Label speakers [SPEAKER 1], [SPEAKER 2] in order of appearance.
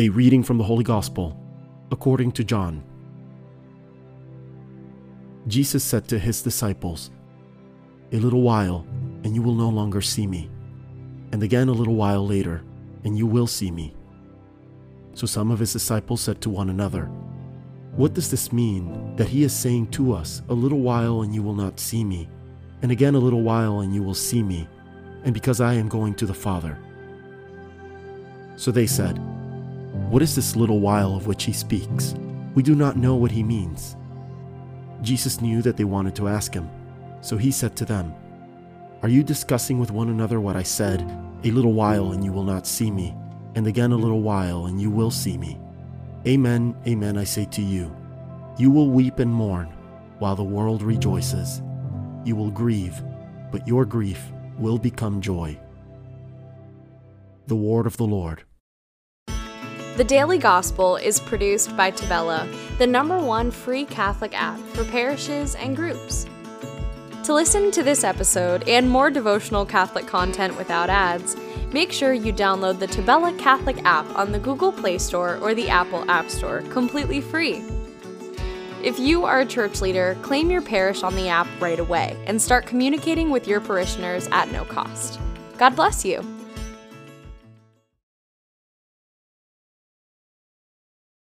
[SPEAKER 1] A reading from the Holy Gospel according to John. Jesus said to his disciples, A little while, and you will no longer see me, and again a little while later, and you will see me. So some of his disciples said to one another, What does this mean that he is saying to us, A little while, and you will not see me, and again a little while, and you will see me, and because I am going to the Father? So they said, what is this little while of which he speaks? We do not know what he means. Jesus knew that they wanted to ask him, so he said to them, Are you discussing with one another what I said, A little while and you will not see me, and again a little while and you will see me? Amen, amen, I say to you. You will weep and mourn, while the world rejoices. You will grieve, but your grief will become joy. The Word of the Lord.
[SPEAKER 2] The Daily Gospel is produced by Tabella, the number one free Catholic app for parishes and groups. To listen to this episode and more devotional Catholic content without ads, make sure you download the Tabella Catholic app on the Google Play Store or the Apple App Store completely free. If you are a church leader, claim your parish on the app right away and start communicating with your parishioners at no cost. God bless you.